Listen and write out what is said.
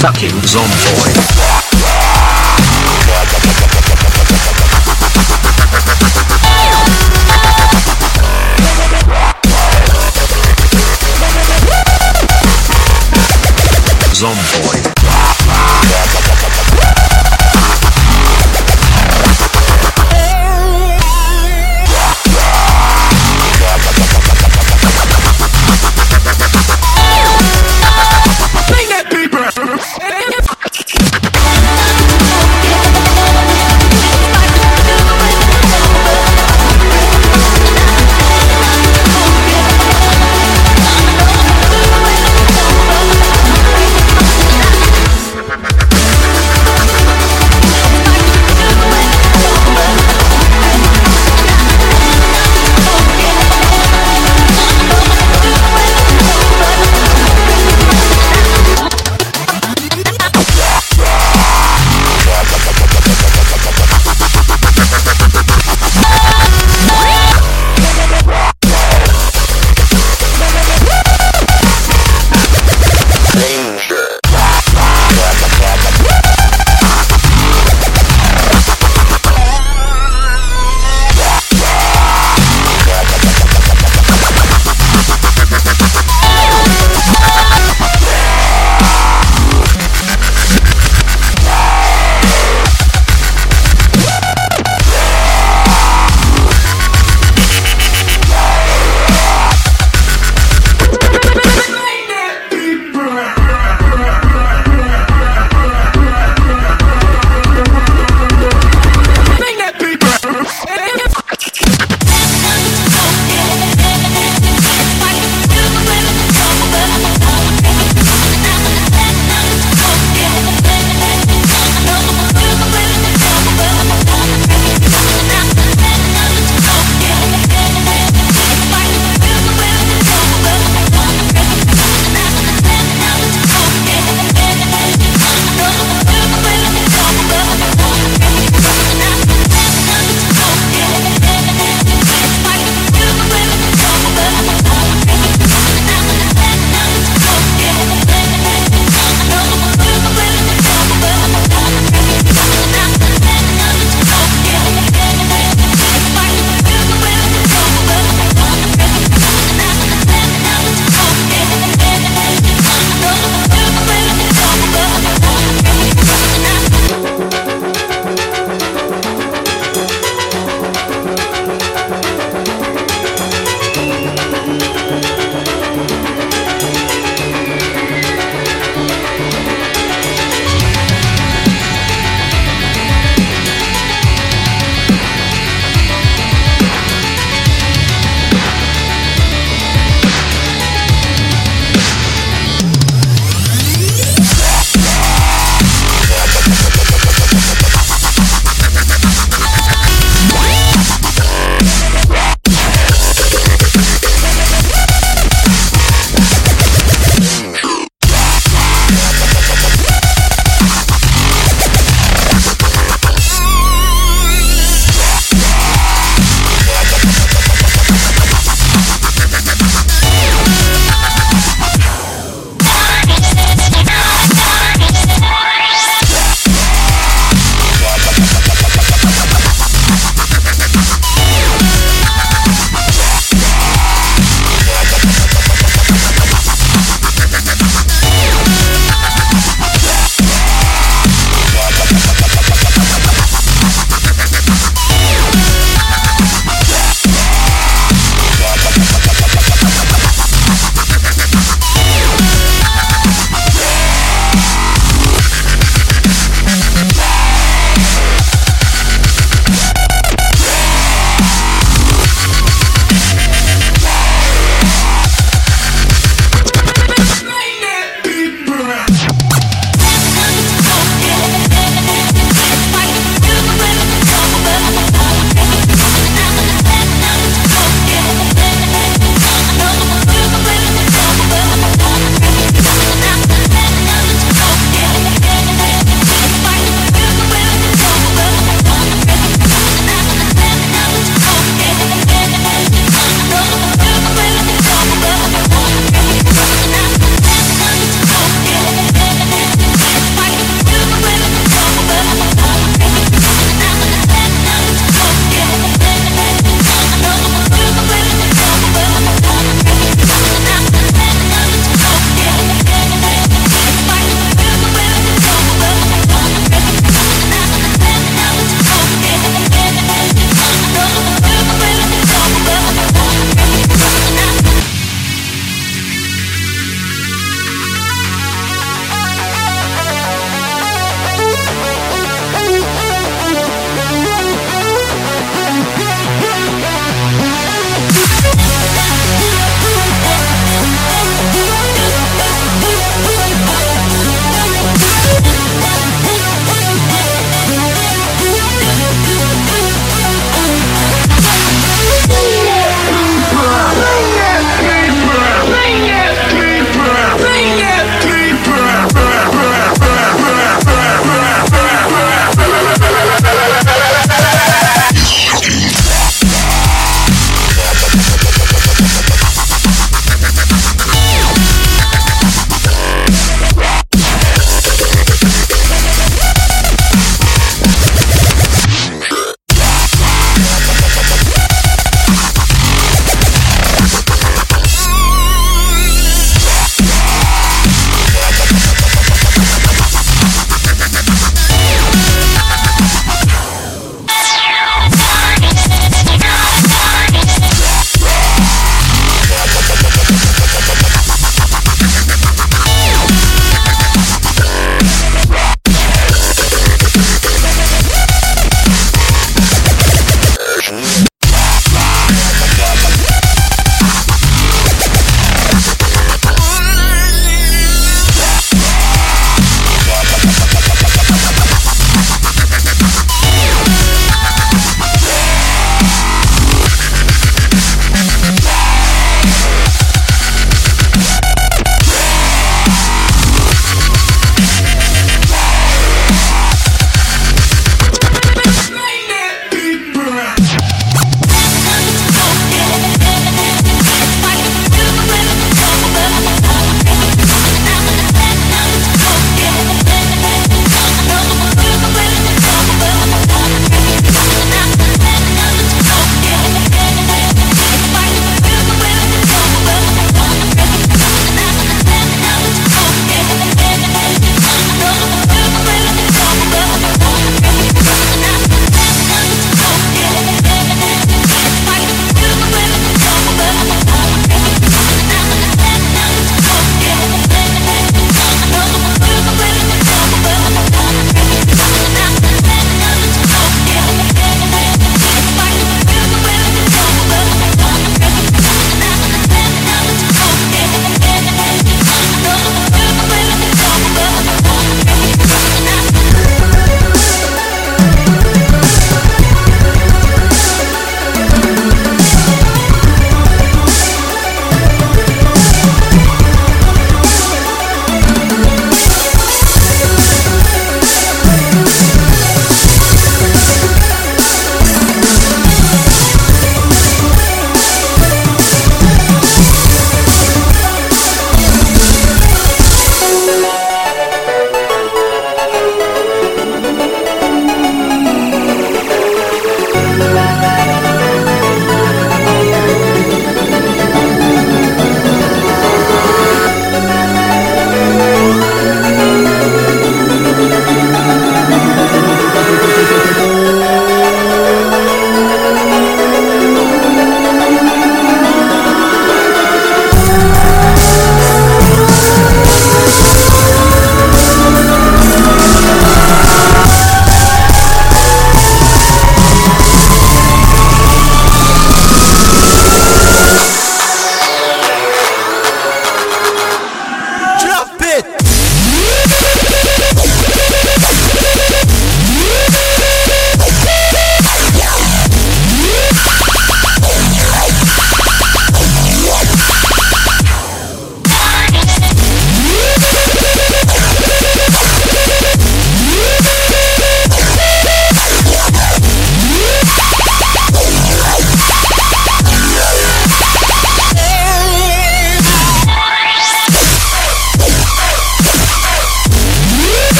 fucking zomboid.